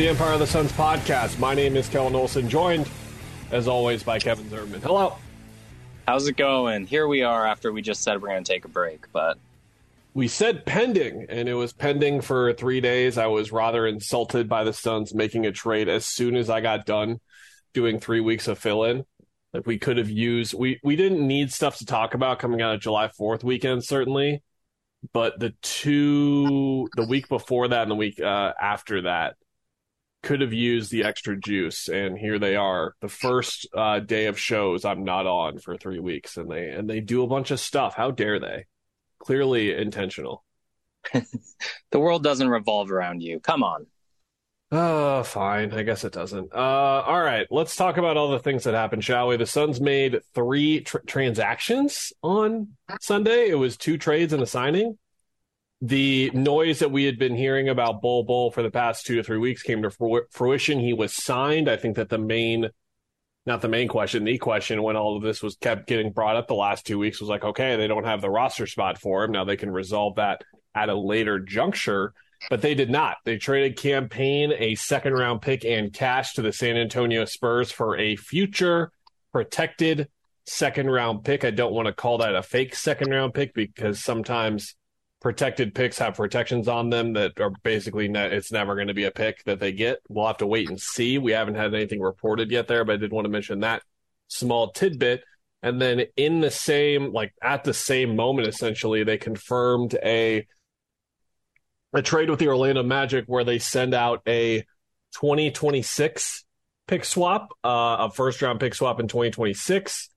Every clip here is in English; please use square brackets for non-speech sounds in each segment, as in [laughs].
The Empire of the Suns podcast. My name is Kellen Olson, joined, as always, by Kevin Zimmerman. Hello. How's it going? Here we are after we just said we're going to take a break, but We said pending, and it was pending for three days. I was rather insulted by the Suns making a trade as soon as I got done doing three weeks of fill in. Like we could have used, we, we didn't need stuff to talk about coming out of July 4th weekend, certainly. But the two, the week before that and the week uh, after that, could have used the extra juice and here they are. The first uh, day of shows i'm not on for three weeks and they and they do a bunch of stuff. How dare they? Clearly intentional. [laughs] The world doesn't revolve around you. Come on. oh fine. I guess it doesn't. Uh, all right. Let's talk about all the things that happened shall we? The suns made three tr- transactions on sunday. It was two trades and a signing the noise that we had been hearing about Bol Bol for the past two to three weeks came to fruition. He was signed. I think that the main, not the main question, the question when all of this was kept getting brought up the last two weeks was like, okay, they don't have the roster spot for him. Now they can resolve that at a later juncture, but they did not. They traded Cam Payne, a second round pick, and cash to the San Antonio Spurs for a future protected second round pick. I don't want to call that a fake second round pick because sometimes protected picks have protections on them that are basically it's never going to be a pick that they get. We'll have to wait and see. We haven't had anything reported yet there, but I did want to mention that small tidbit. And then in the same, like at the same moment, essentially, they confirmed a a trade with the Orlando Magic where they send out a 2026 pick swap, uh, a first round pick swap in 2026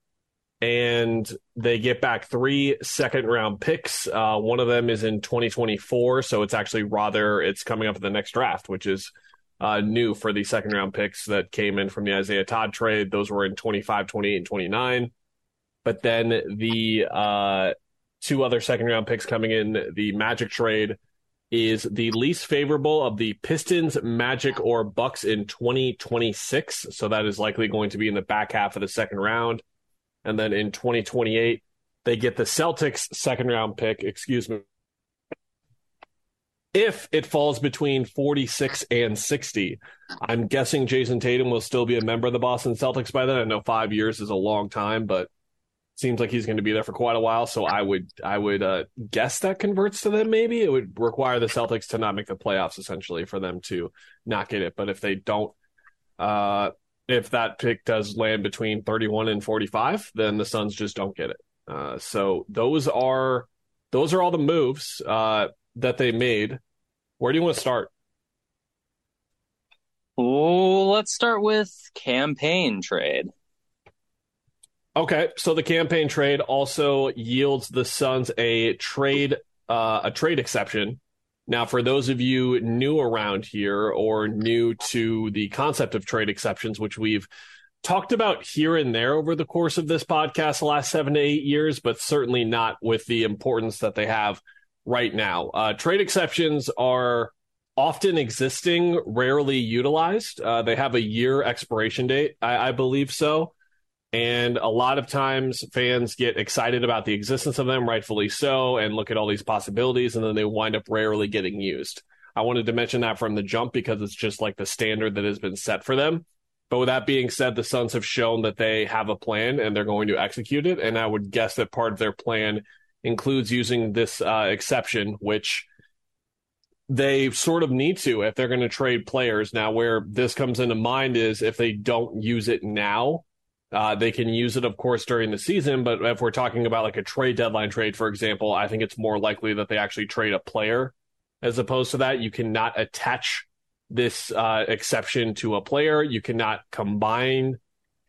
and they get back three second round picks. Uh, one of them is in 2024, so it's actually rather it's coming up in the next draft, which is uh, new for the second round picks that came in from the Isaiah Todd trade. Those were in 25, 28, and 29. But then the uh, two other second round picks coming in the Magic trade is the least favorable of the Pistons, Magic, or Bucks in 2026. So that is likely going to be in the back half of the second round. And then in 2028, they get the Celtics second round pick, excuse me. If it falls between 46 and 60, I'm guessing Jayson Tatum will still be a member of the Boston Celtics by then. I know five years is a long time, but seems like he's going to be there for quite a while. So I would, I would uh, guess that converts to them. Maybe it would require the Celtics to not make the playoffs essentially for them to not get it. But if they don't, uh, if that pick does land between 31 and 45, then the Suns just don't get it. Uh, so those are those are all the moves uh, that they made. Where do you want to start? Oh, let's start with Cam Payne trade. Okay, so the Cam Payne trade also yields the Suns a trade uh, a trade exception. Now, for those of you new around here or new to the concept of trade exceptions, which we've talked about here and there over the course of this podcast the last seven to eight years, but certainly not with the importance that they have right now. Uh, trade exceptions are often existing, rarely utilized. Uh, they have a year expiration date, I, I believe so. And a lot of times fans get excited about the existence of them, rightfully so, and look at all these possibilities, and then they wind up rarely getting used. I wanted to mention that from the jump because it's just like the standard that has been set for them. But with that being said, the Suns have shown that they have a plan and they're going to execute it. And I would guess that part of their plan includes using this uh, exception, which they sort of need to if they're going to trade players. Now, where this comes into mind is if they don't use it now, uh, they can use it, of course, during the season. But if we're talking about like a trade deadline trade, for example, I think it's more likely that they actually trade a player as opposed to that. You cannot attach this uh, exception to a player. You cannot combine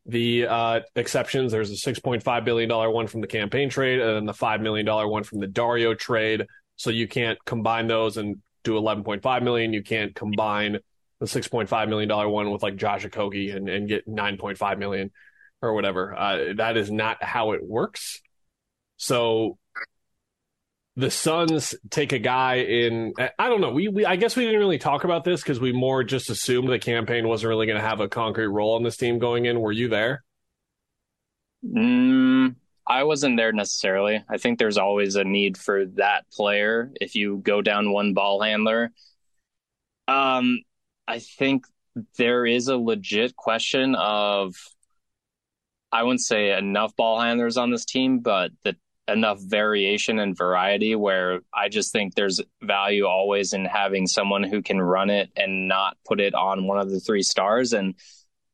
the uh, exceptions. There's a $6.5 billion one from the Cam Payne trade and then the $5 million one from the Dario trade. So you can't combine those and do 11.5 million. You can't combine the six point five million dollar one with like Josh Okogie and and get nine point five million or whatever. Uh, that is not how it works. So the Suns take a guy in. I don't know. We, we I guess we didn't really talk about this because we more just assumed the Cam Payne wasn't really going to have a concrete role on this team going in. Were you there? Mm, I wasn't there necessarily. I think there's always a need for that player if you go down one ball handler. Um, I think there is a legit question of I wouldn't say enough ball handlers on this team, but the enough variation and variety where I just think there's value always in having someone who can run it and not put it on one of the three stars. And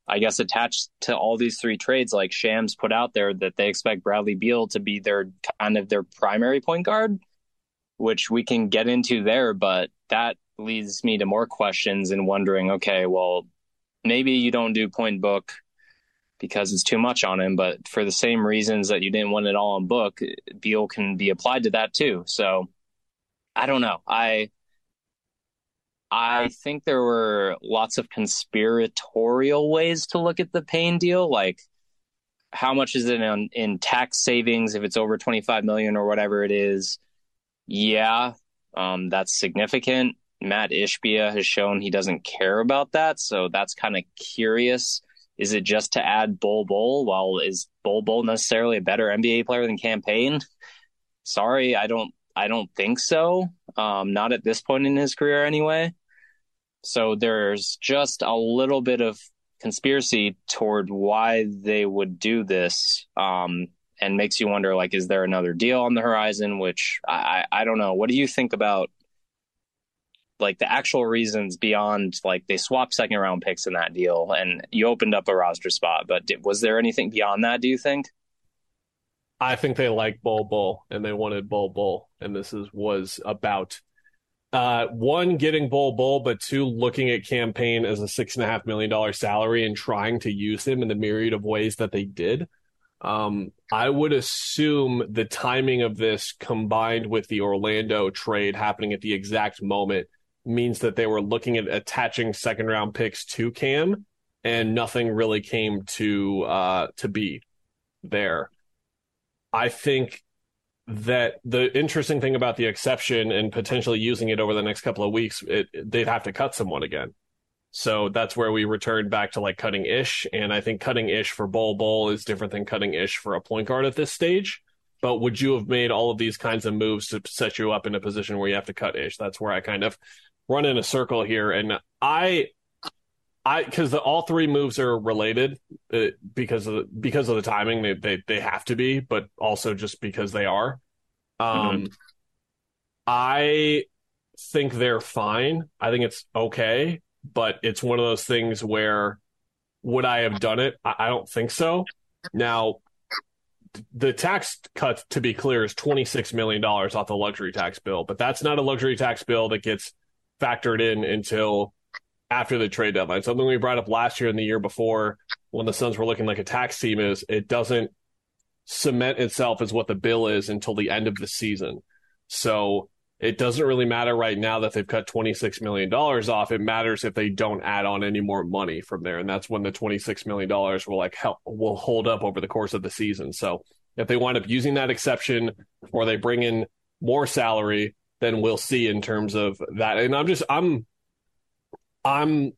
I guess attached to all these three trades, like Shams put out there that they expect Bradley Beal to be their kind of their primary point guard, which we can get into there, but that leads me to more questions and wondering, okay, well, maybe you don't do point book because it's too much on him, but for the same reasons that you didn't want it all on book, Beal can be applied to that too. So I don't know. I I think there were lots of conspiratorial ways to look at the Payne deal, like how much is it in, in tax savings if it's over 25 million or whatever it is. Yeah, um, that's significant. Matt Ishbia has shown he doesn't care about that, so that's kind of curious. Is it just to add Bol Bol? Well, is Bol Bol necessarily a better NBA player than Cam Payne? Sorry, I don't. I don't think so. Um, not at this point in his career, anyway. So there's just a little bit of conspiracy toward why they would do this. Um, and makes you wonder, like, is there another deal on the horizon? Which I, I don't know. What do you think about like the actual reasons beyond like they swapped second round picks in that deal and you opened up a roster spot but did, was there anything beyond that do you think i think they like Bol Bol and they wanted Bol Bol, and this is was about uh, one getting Bol Bol, but two looking at Cam Payne as a six and a half million dollar salary and trying to use him in the myriad of ways that they did. Um, I would assume the timing of this combined with the Orlando trade happening at the exact moment means that they were looking at attaching second round picks to Cam and nothing really came to uh, to be there. I think that the interesting thing about the exception and potentially using it over the next couple of weeks, it, they'd have to cut someone again. So that's where we return back to like cutting ish. And I think cutting ish for Bol Bol is different than cutting ish for a point guard at this stage. But would you have made all of these kinds of moves to set you up in a position where you have to cut ish? That's where I kind of run in a circle here. And I, I, because all three moves are related uh, because of the, because of the timing. They, they they have to be, but also just because they are. Um, mm-hmm. I think they're fine. I think it's okay, but it's one of those things where would I have done it? I, I don't think so. Now, the tax cut, to be clear, is $26 million off the luxury tax bill, but that's not a luxury tax bill that gets factored in until after the trade deadline. Something we brought up last year and the year before when the Suns were looking like a tax team is it doesn't cement itself as what the bill is until the end of the season. So it doesn't really matter right now that they've cut $26 million off. It matters if they don't add on any more money from there. And that's when the $26 million will like help, will hold up over the course of the season. So if they wind up using that exception or they bring in more salary, then we'll see in terms of that. And I'm just, I'm, I'm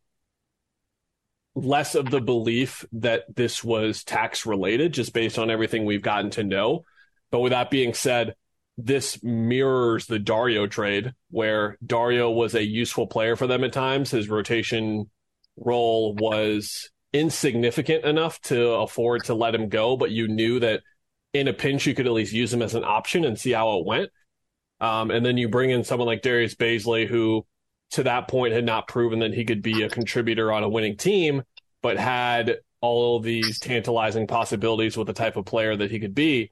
less of the belief that this was tax related just based on everything we've gotten to know. But with that being said, this mirrors the Dario trade, where Dario was a useful player for them at times. His rotation role was insignificant enough to afford to let him go, but you knew that in a pinch you could at least use him as an option and see how it went. Um, and then you bring in someone like Darius Bazley, who to that point had not proven that he could be a contributor on a winning team, but had all these tantalizing possibilities with the type of player that he could be.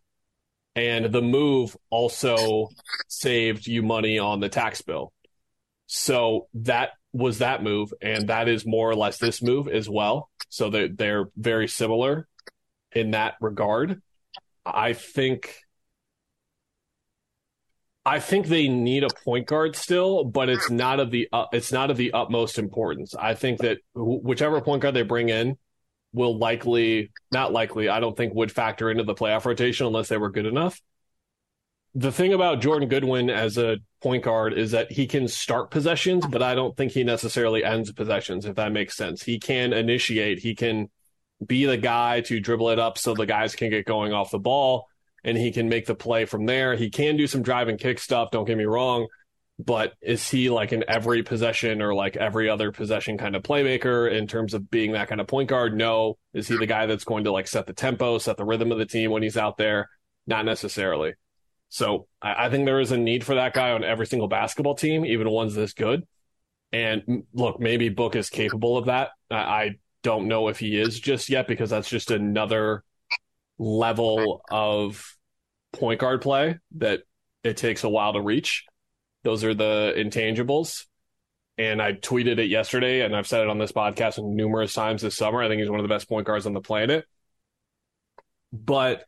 And the move also saved you money on the tax bill. So that was that move. And that is more or less this move as well. So they're, they're very similar in that regard. I think I think they need a point guard still, but it's not of the uh, it's not of the utmost importance. I think that wh- whichever point guard they bring in will likely not likely. I don't think would factor into the playoff rotation unless they were good enough. The thing about Jordan Goodwin as a point guard is that he can start possessions, but I don't think he necessarily ends possessions. If that makes sense, he can initiate. He can be the guy to dribble it up so the guys can get going off the ball and he can make the play from there. He can do some drive and kick stuff, don't get me wrong, but is he like an every possession or like every other possession kind of playmaker in terms of being that kind of point guard? No. Is he the guy that's going to like set the tempo, set the rhythm of the team when he's out there? Not necessarily. So I, I think there is a need for that guy on every single basketball team, even ones this good. And look, maybe Book is capable of that. I, I don't know if he is just yet because that's just another level of point guard play that it takes a while to reach. Those are the intangibles. And I tweeted it yesterday, and I've said it on this podcast numerous times this summer. I think he's one of the best point guards on the planet. But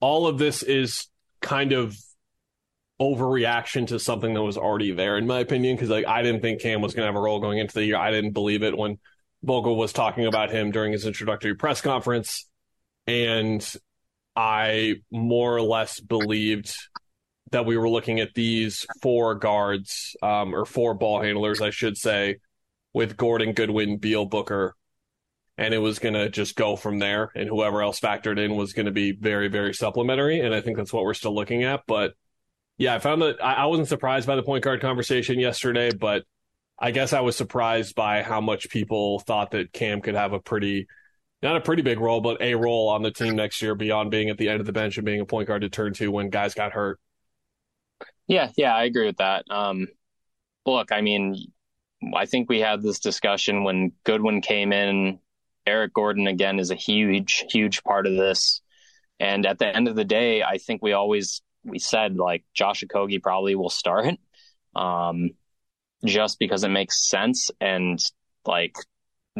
all of this is kind of overreaction to something that was already there, in my opinion, because like I didn't think Cam was going to have a role going into the year. I didn't believe it when Vogel was talking about him during his introductory press conference and I more or less believed that we were looking at these four guards um, or four ball handlers, I should say, with Gordon, Goodwin, Beal, Booker, and it was going to just go from there. And whoever else factored in was going to be very, very supplementary. And I think that's what we're still looking at. But yeah, I found that I, I wasn't surprised by the point guard conversation yesterday, but I guess I was surprised by how much people thought that Cam could have a pretty not a pretty big role, but a role on the team next year beyond being at the end of the bench and being a point guard to turn to when guys got hurt. Yeah, yeah, I agree with that. Um, look, I mean, I think we had this discussion when Goodwin came in. Eric Gordon again is a huge, huge part of this. And at the end of the day, I think we always we said like Josh Okogie probably will start, um, just because it makes sense. And like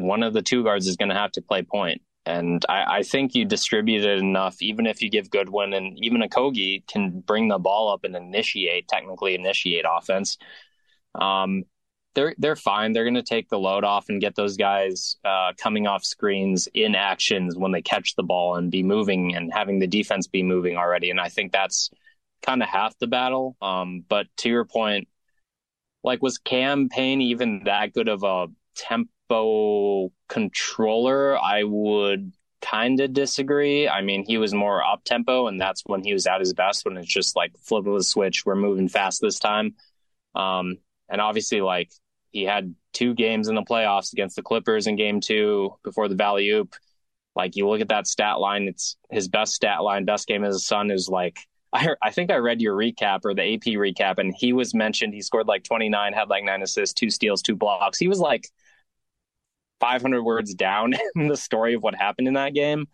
one of the two guards is going to have to play point. And I, I, think you distribute it enough, even if you give Goodwin and even Okogie can bring the ball up and initiate, technically initiate offense. Um, they're they're fine. They're going to take the load off and get those guys uh, coming off screens in actions when they catch the ball and be moving and having the defense be moving already. And I think that's kind of half the battle. Um, but to your point, like was Cam Payne even that good of a temp tempo controller, I would kind of disagree. I mean, he was more up tempo, and that's when he was at his best. When it's just like flip of the switch, we're moving fast this time. Um, and obviously, like he had two games in the playoffs against the Clippers in Game Two before the Valley Oop. Like you look at that stat line, it's his best stat line, best game as a Sun is like I, I think I read your recap or the AP recap, and he was mentioned. He scored like 29, had like nine assists, two steals, two blocks. He was like 500 words down [laughs] in the story of what happened in that game.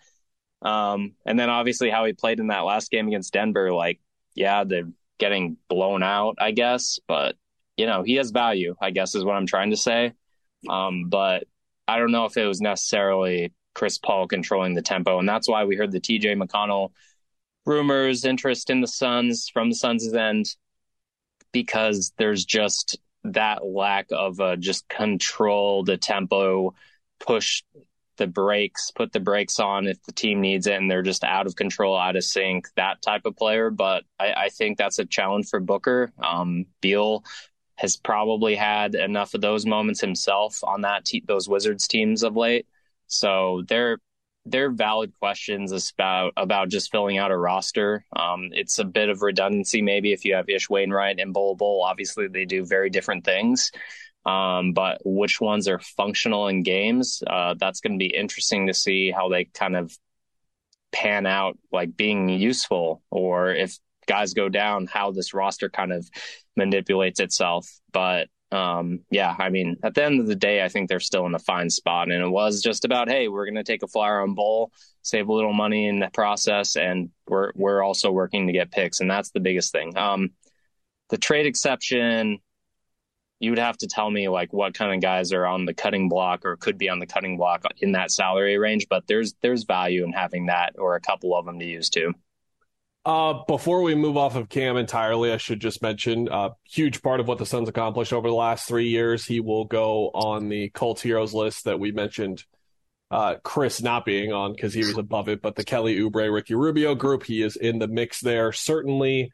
Um, and then obviously how he played in that last game against Denver. Like, yeah, they're getting blown out, I guess, but you know, he has value, I guess is what I'm trying to say. Um, but I don't know if it was necessarily Chris Paul controlling the tempo. And that's why we heard the TJ McConnell rumors, interest in the Suns from the Suns' end, because there's just that lack of uh, just control the tempo, push the brakes, put the brakes on if the team needs it and they're just out of control, out of sync, that type of player. But I, I think that's a challenge for Booker. Um, Beal has probably had enough of those moments himself on that te- those Wizards teams of late. So they're they're valid questions about about just filling out a roster. Um, it's a bit of redundancy maybe if you have Ish Wainwright and Bol Bol. Obviously, they do very different things. Um, but which ones are functional in games? Uh, that's going to be interesting to see how they kind of pan out, like being useful, or if guys go down, how this roster kind of manipulates itself. But um, yeah, I mean, at the end of the day, I think they're still in a fine spot. And it was just about, hey, we're going to take a flyer on Bol, save a little money in the process, and we're we're also working to get picks, and that's the biggest thing. Um, the trade exception, you would have to tell me like what kind of guys are on the cutting block or could be on the cutting block in that salary range. But there's there's value in having that or a couple of them to use too. Uh, before we move off of Cam entirely, I should just mention a uh, huge part of what the Suns accomplished over the last three years. He will go on the cult Heroes list that we mentioned. Uh, Chris not being on because he was above it, but the Kelly Oubre, Ricky Rubio group, he is in the mix there. Certainly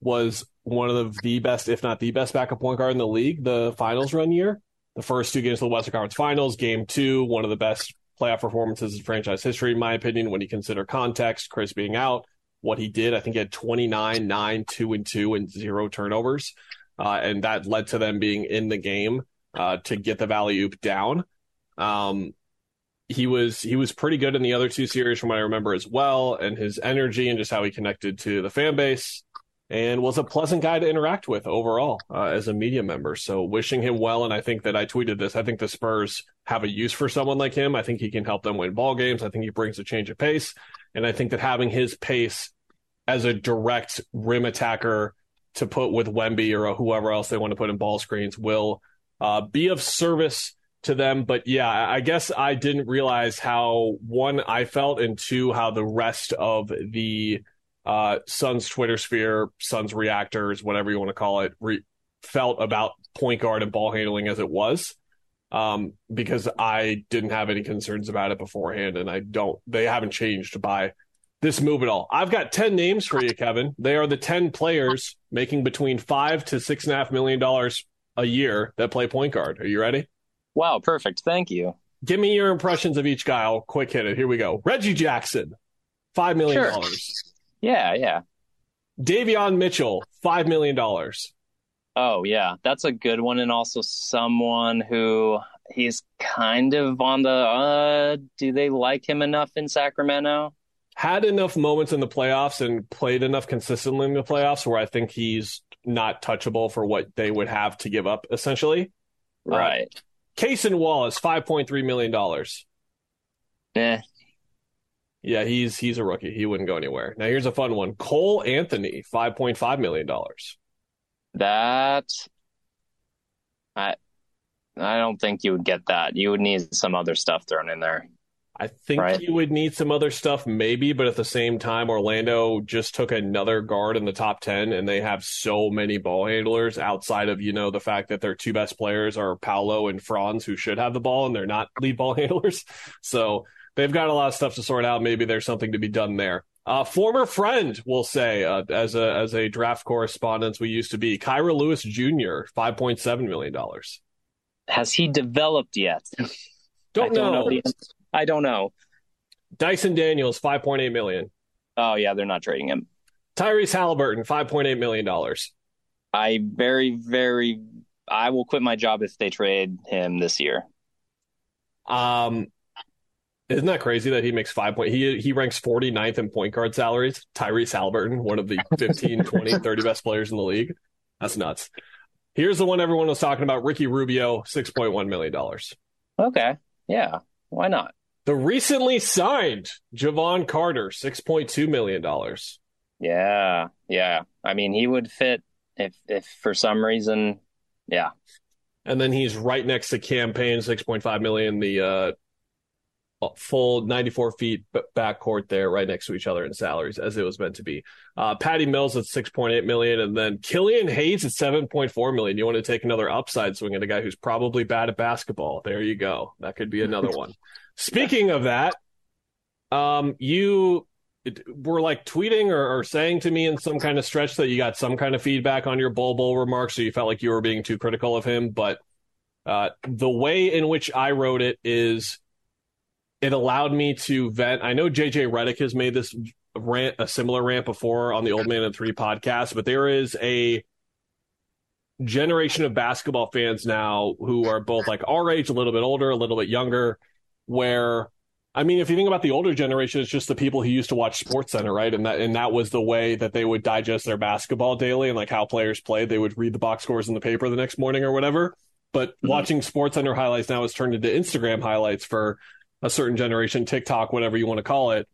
was one of the best, if not the best, backup point guard in the league. The finals run year, the first two games of the Western Conference Finals, game two, one of the best playoff performances in franchise history, in my opinion. When you consider context, Chris being out what he did. I think he had 29, 9, 2, and 2, and zero turnovers. Uh, and that led to them being in the game uh, to get the Valley Oop down. Um, he was he was pretty good in the other two series from what I remember as well, and his energy and just how he connected to the fan base, and was a pleasant guy to interact with overall uh, as a media member. So wishing him well, and I think that I tweeted this. I think the Spurs have a use for someone like him. I think he can help them win ball games. I think he brings a change of pace, and I think that having his pace as a direct rim attacker to put with Wemby or whoever else they want to put in ball screens will uh, be of service to them. But yeah, I guess I didn't realize how one I felt and two how the rest of the uh, Suns Twitter sphere, Suns reactors, whatever you want to call it, re- felt about point guard and ball handling as it was. Um, because I didn't have any concerns about it beforehand, and I don't. They haven't changed by this move at all. I've got 10 names for you, Kevin. They are the 10 players making between five to six and a half million dollars a year that play point guard. Are you ready? Wow, perfect. Thank you. Give me your impressions of each guy. I'll quick hit it. Here we go. Reggie Jackson, $5 million. Sure. Yeah, yeah. Davion Mitchell, $5 million. Oh, yeah. That's a good one. And also someone who he's kind of on the, uh, do they like him enough in Sacramento? had enough moments in the playoffs and played enough consistently in the playoffs where I think he's not touchable for what they would have to give up, essentially. Uh, right. Uh, Cason Wallace, five point three million dollars. Eh. Yeah, he's he's a rookie. He wouldn't go anywhere. Now here's a fun one. Cole Anthony, five point five million dollars. That I I don't think you would get that. You would need some other stuff thrown in there. I think right. you would need some other stuff, maybe, but at the same time, Orlando just took another guard in the top 10, and they have so many ball handlers outside of, you know, the fact that their two best players are Paolo and Franz, who should have the ball, and they're not [laughs] lead ball handlers. So they've got a lot of stuff to sort out. Maybe there's something to be done there. Uh, former friend, we'll say, uh, as a as a draft correspondent, we used to be Kira Lewis Jr. Five point seven million dollars. Has he developed yet? [laughs] Don't, don't know. know I don't know. Dyson Daniels, five point eight million. Oh yeah, they're not trading him. Tyrese Halliburton, five point eight million dollars. I very, very I will quit my job if they trade him this year. Um isn't that crazy that he makes five point he he ranks 49th in point guard salaries? Tyrese Halliburton, one of the [laughs] 15, 20, 30 best players in the league. That's nuts. Here's the one everyone was talking about, Ricky Rubio, $6.1 million. Okay. Yeah. Why not? The recently signed Jevon Carter, $6.2 million. Yeah. Yeah. I mean, he would fit if, if for some reason, yeah. And then he's right next to Cam Payne, 6.5 million, the uh, full 94 feet backcourt there right next to each other in salaries as it was meant to be. Uh, Patty Mills at 6.8 million and then Killian Hayes at 7.4 million. You want to take another upside swing at a guy who's probably bad at basketball. There you go. That could be another [laughs] one. Speaking of that, um, you were like tweeting or, or, saying to me in some kind of stretch that you got some kind of feedback on your Bol Bol remarks, so you felt like you were being too critical of him. But uh, the way in which I wrote it is it allowed me to vent. I know JJ Redick has made this rant, a similar rant before on the Old Man and Three podcast, but there is a generation of basketball fans now who are both like our age, a little bit older, a little bit younger, where I mean, if you think about the older generation, it's just the people who used to watch Sports Center, right? And that and that was the way that they would digest their basketball daily and like how players played. They would read the box scores in the paper the next morning or whatever. But mm-hmm. watching Sports Center highlights now has turned into Instagram highlights for a certain generation, TikTok, whatever you want to call it.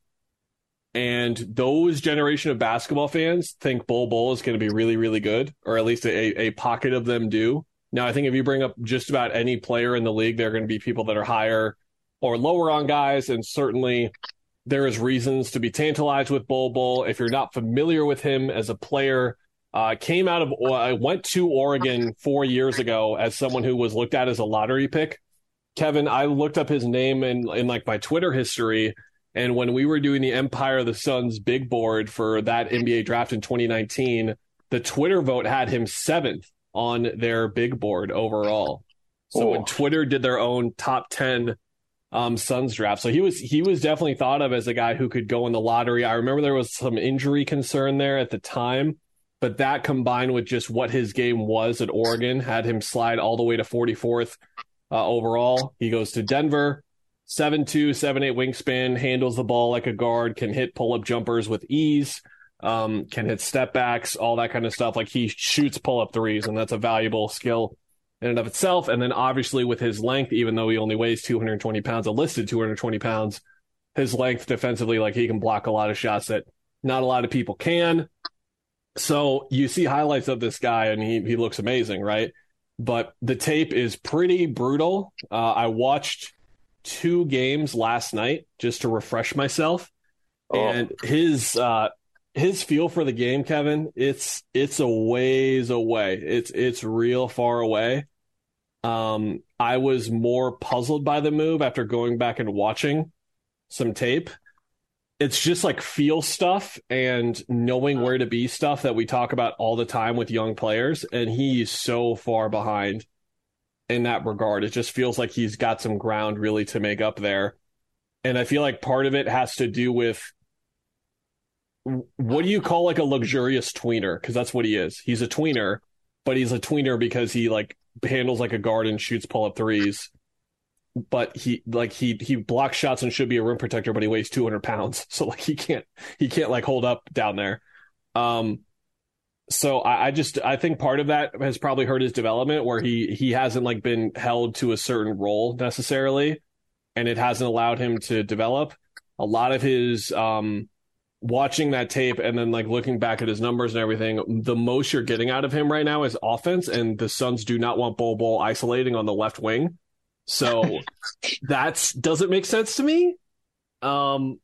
And those generation of basketball fans think Bol Bol is going to be really, really good, or at least a, a pocket of them do. Now, I think if you bring up just about any player in the league, there are going to be people that are higher or lower on guys. And certainly there is reasons to be tantalized with Bol Bol. If you're not familiar with him as a player, uh, came out of I went to Oregon four years ago as someone who was looked at as a lottery pick. Kevin, I looked up his name in in like my Twitter history, and when we were doing the Empire of the Suns big board for that NBA draft in 2019, the Twitter vote had him seventh on their big board overall. So oh. when Twitter did their own top 10 um, Suns draft. So he was he was definitely thought of as a guy who could go in the lottery. I remember there was some injury concern there at the time, but that combined with just what his game was at Oregon had him slide all the way to 44th uh, overall. He goes to Denver, 7'2", 7'8 wingspan, handles the ball like a guard, can hit pull up jumpers with ease, um, can hit step backs, all that kind of stuff. Like he shoots pull up threes, and that's a valuable skill in and of itself. And then obviously with his length, even though he only weighs 220 pounds, a listed 220 pounds, his length defensively, like he can block a lot of shots that not a lot of people can. So you see highlights of this guy and he, he looks amazing, right? But the tape is pretty brutal. Uh, I watched two games last night just to refresh myself. Oh. And his uh, his feel for the game, Kevin, it's it's a ways away. It's it's real far away. Um, I was more puzzled by the move after going back and watching some tape. It's just like feel stuff and knowing where to be stuff that we talk about all the time with young players. And he's so far behind in that regard. It just feels like he's got some ground really to make up there. And I feel like part of it has to do with what do you call like a luxurious tweener? Because that's what he is. He's a tweener, but he's a tweener because he like handles like a guard and shoots pull up threes. But he like he he blocks shots and should be a rim protector, but he weighs two hundred pounds, [laughs] so like he can't he can't like hold up down there. Um, so I, I, just I think part of that has probably hurt his development, where he he hasn't like been held to a certain role necessarily, and it hasn't allowed him to develop. A lot of his um watching that tape and then like looking back at his numbers and everything, the most you're getting out of him right now is offense, and the Suns do not want Bol Bol isolating on the left wing. So that doesn't make sense to me. Um,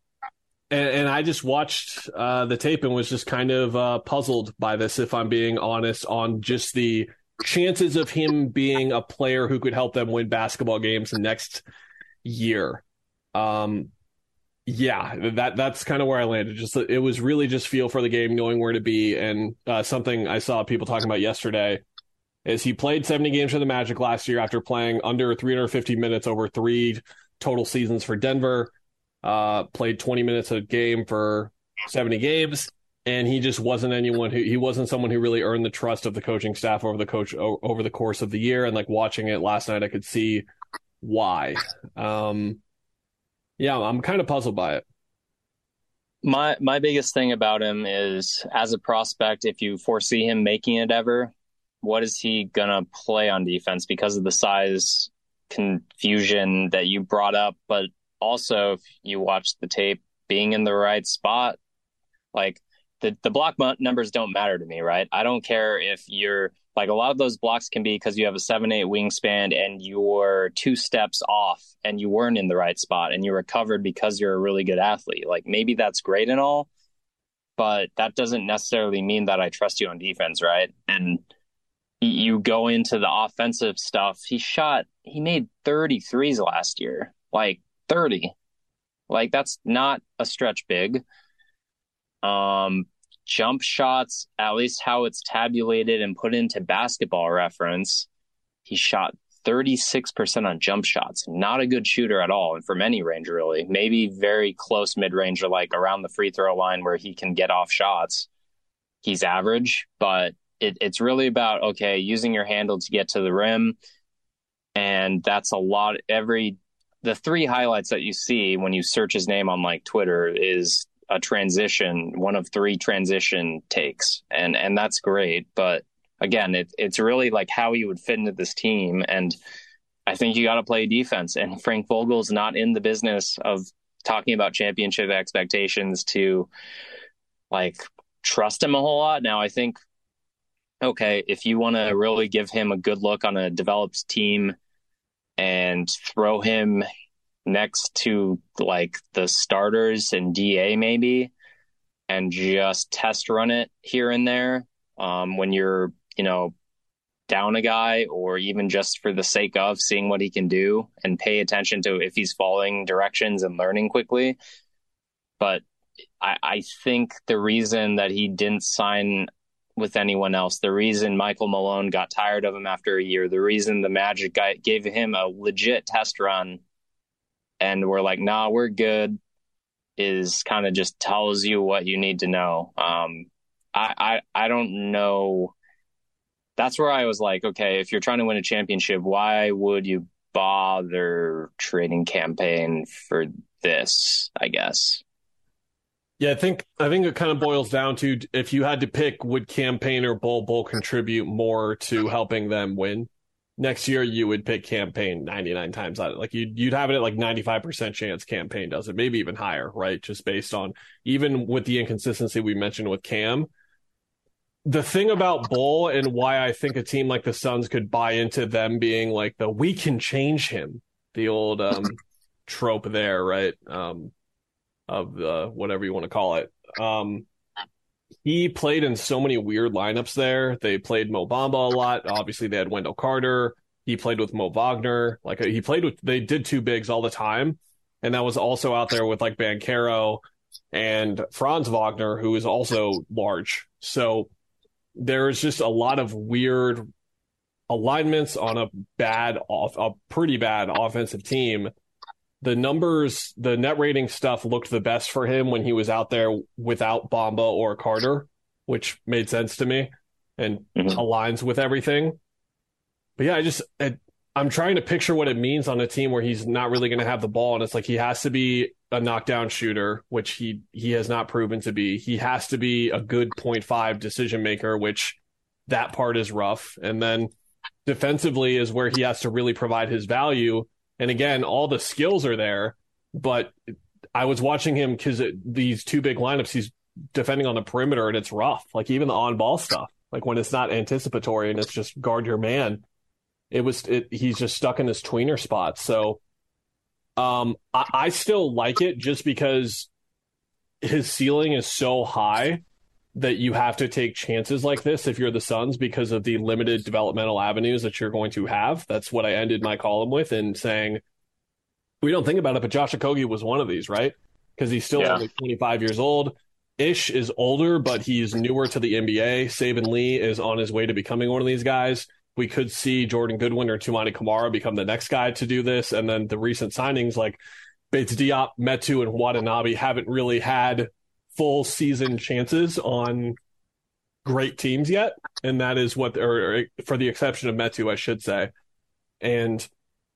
and, and I just watched uh, the tape and was just kind of uh, puzzled by this, if I'm being honest, on just the chances of him being a player who could help them win basketball games next year. Um, yeah, that that's kind of where I landed. Just it was really just feel for the game, knowing where to be, and uh, something I saw people talking about yesterday is he played 70 games for the Magic last year after playing under 350 minutes over three total seasons for Denver. Uh, played 20 minutes a game for 70 games, and he just wasn't anyone who he wasn't someone who really earned the trust of the coaching staff over the coach over the course of the year. And like watching it last night, I could see why. Um, yeah, I'm kind of puzzled by it. My my biggest thing about him is as a prospect, if you foresee him making it ever, what is he gonna play on defense because of the size confusion that you brought up, but also if you watch the tape, being in the right spot, like the the block numbers don't matter to me, right? I don't care if you're like a lot of those blocks can be because you have a seven eight wingspan and you're two steps off and you weren't in the right spot and you recovered because you're a really good athlete. Like maybe that's great and all, but that doesn't necessarily mean that I trust you on defense, right? And you go into the offensive stuff. He shot, he made 33s last year, like 30. Like that's not a stretch big. Um, jump shots, at least how it's tabulated and put into basketball reference, he shot 36% on jump shots. Not a good shooter at all, and from any range, really. Maybe very close mid range or like around the free throw line where he can get off shots. He's average, but it, it's really about, okay, using your handle to get to the rim. And that's a lot. Every, the three highlights that you see when you search his name on like Twitter is a transition, one of three transition takes, and and that's great. But again, it, it's really like how you would fit into this team, and I think you got to play defense. And Frank Vogel's not in the business of talking about championship expectations to like trust him a whole lot. Now, I think okay, if you want to really give him a good look on a developed team and throw him next to like the starters and DA maybe and just test run it here and there um, when you're, you know, down a guy or even just for the sake of seeing what he can do and pay attention to if he's following directions and learning quickly. But I, I think the reason that he didn't sign with anyone else, the reason Michael Malone got tired of him after a year, the reason the Magic guy gave him a legit test run and we're like, nah, we're good, is kind of just tells you what you need to know. Um, I, I, I don't know. That's where I was like, okay, if you're trying to win a championship, why would you bother trading Cam Payne for this? I guess. Yeah, I think I think it kind of boils down to if you had to pick, would Cam Payne or Bol Bol contribute more to helping them win? next year you would pick Cam Payne 99 times out of like you'd you'd have it at like 95% chance Cam Payne does it maybe even higher right? Just based on even with the inconsistency we mentioned with cam. The thing about Bol and why i think a team like the suns could buy into them being like the we can change him the old um trope there right? Um of the whatever you want to call it um he played in so many weird lineups there. They played Mo Bamba a lot. Obviously, they had Wendell Carter. He played with Mo Wagner. Like he played with, they did two bigs all the time. And that was also out there with like Banchero and Franz Wagner, who is also large. So there's just a lot of weird alignments on a bad off a pretty bad offensive team the numbers, the net rating stuff looked the best for him when he was out there without Bamba or Carter, which made sense to me and mm-hmm. aligns with everything. But yeah, I just I, I'm trying to picture what it means on a team where he's not really going to have the ball, and it's like he has to be a knockdown shooter, which he he has not proven to be. He has to be a good point five decision maker, which that part is rough, and then defensively is where he has to really provide his value and again, all the skills are there, but I was watching him because these two big lineups, he's defending on the perimeter and it's rough. Like even the on ball stuff, like when it's not anticipatory and it's just guard your man, it was, it, he's just stuck in his tweener spot. So, um, I, I still like it just because his ceiling is so high that you have to take chances like this if you're the Suns because of the limited developmental avenues that you're going to have. That's what I ended my column with in saying we don't think about it, but Josh Okogie was one of these, right? Because he's still yeah. only 25 years old. Ish is older, but he's newer to the NBA. Saben Lee is on his way to becoming one of these guys. We could see Jordan Goodwin or Toumani Camara become the next guy to do this. And then the recent signings like Bates Diop, Metu, and Watanabe haven't really had full season chances on great teams yet, and that is what, or, or for the exception of Metu, I should say, and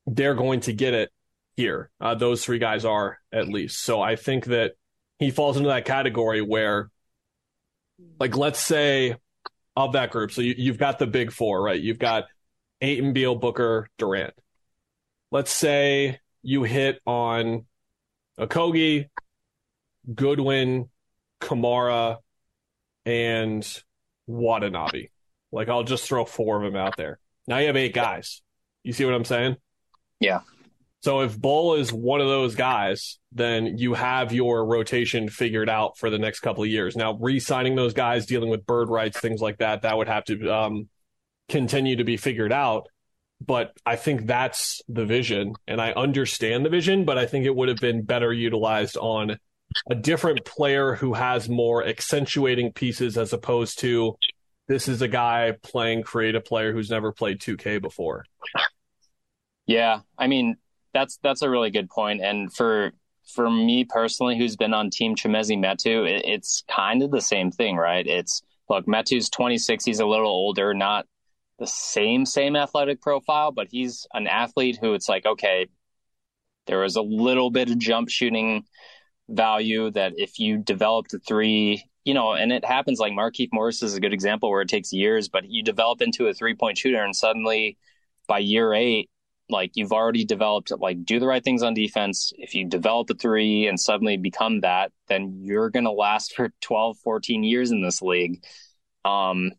they're going to get it here. Uh, those three guys are at least. So I think that he falls into that category where, like, let's say of that group. So you, have got the big four, right? You've got Ayton, Beal, Booker, Durant. Let's say you hit on Okogie, Goodwin, Camara, and Watanabe. Like I'll just throw four of them out there. Now you have eight guys. You see what I'm saying? Yeah. So if Bol is one of those guys, then you have your rotation figured out for the next couple of years. Now, re-signing those guys, dealing with bird rights, things like that, that would have to um, continue to be figured out. But I think that's the vision, and I understand the vision, but I think it would have been better utilized on a different player who has more accentuating pieces as opposed to this is a guy playing creative player who's never played 2K before. Yeah, I mean that's that's a really good point. and for for me personally, who's been on Team Chimezie Metu, it, it's kind of the same thing, right? It's look, Metu's 26, he's a little older, not the same same athletic profile, but he's an athlete who it's like okay, there was a little bit of jump shooting value that if you develop the three, you know, and it happens like Markieff Morris is a good example where it takes years, but you develop into a three point shooter and suddenly by year eight, like you've already developed like do the right things on defense. If you develop the three and suddenly become that then you're going to last for 12 14 years in this league. Um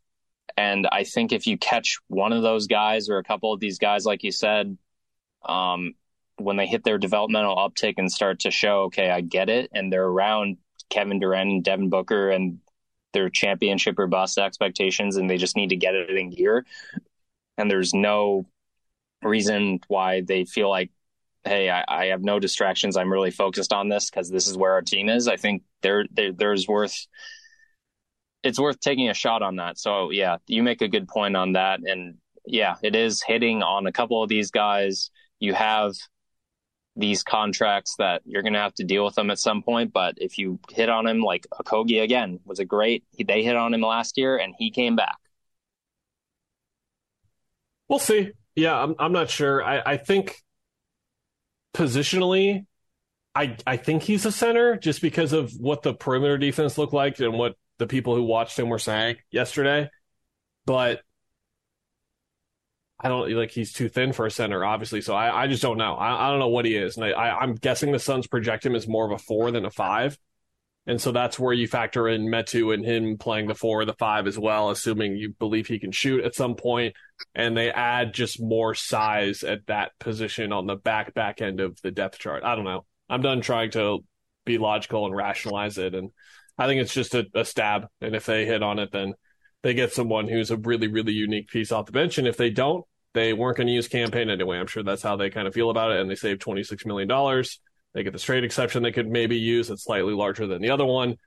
and i think if you catch one of those guys or a couple of these guys like you said um when they hit their developmental uptick and start to show, okay, I get it, and they're around Kevin Durant and Devin Booker and their championship or bust expectations, and they just need to get it in gear. And there's no reason why they feel like, hey, I, I have no distractions. I'm really focused on this because this is where our team is. I think there, there there's worth it's worth taking a shot on that. So yeah, you make a good point on that, and yeah, it is hitting on a couple of these guys. You have these contracts that you're going to have to deal with them at some point. But if you hit on him, like Okogie again was a great, they hit on him last year and he came back. We'll see. Yeah, I'm, I'm not sure. I, I think positionally, I, I think he's a center just because of what the perimeter defense looked like and what the people who watched him were saying yesterday. But I don't like he's too thin for a center, obviously. So I, I just don't know. I, I don't know what he is. And I, am guessing the Suns project him as more of a four than a five. And so that's where you factor in Metu and him playing the four or the five as well, assuming you believe he can shoot at some point. And they add just more size at that position on the back back end of the depth chart. I don't know. I'm done trying to be logical and rationalize it. And I think it's just a, a stab. And if they hit on it, then they get someone who's a really, really unique piece off the bench. And if they don't, they weren't going to use Cam Payne anyway. I'm sure that's how they kind of feel about it. And they save $26 million. They get the trade exception they could maybe use. It's slightly larger than the other one.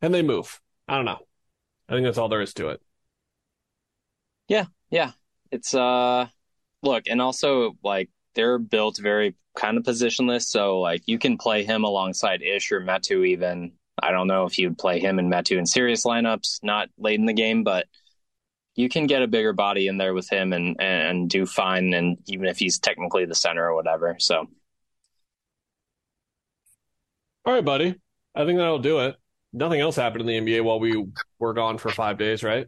And they move. I don't know. I think that's all there is to it. Yeah. Yeah. It's, uh, look, and also like they're built very kind of positionless. So like you can play him alongside Ish or Metu even. I don't know if you'd play him and Metu in serious lineups, not late in the game, but you can get a bigger body in there with him and and do fine and even if he's technically the center or whatever so. All right buddy. I think that'll do it. Nothing else happened in the nba while we were gone for five days right?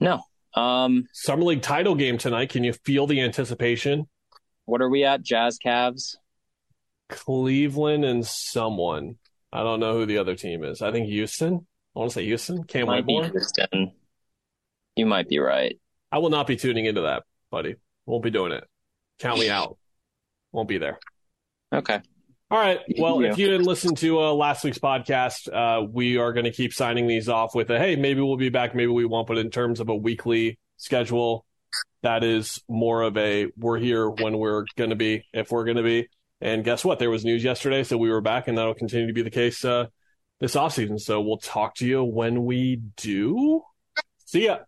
No. Um summer league title game tonight. Can you feel the anticipation? What are we at? Jazz Cavs? Cleveland and someone i don't know who the other team is i think houston I want to say Houston. Can't wait more. Houston. You might be right. I will not be tuning into that, buddy. Won't be doing it. Count me out. Won't be there. Okay. All right. Well, if you didn't listen to uh, last week's podcast, uh, we are going to keep signing these off with a hey, maybe we'll be back, maybe we won't. But in terms of a weekly schedule, that is more of a we're here when we're going to be, if we're going to be. And guess what? There was news yesterday, so we were back, and that'll continue to be the case uh, this offseason. So we'll talk to you when we do. See ya.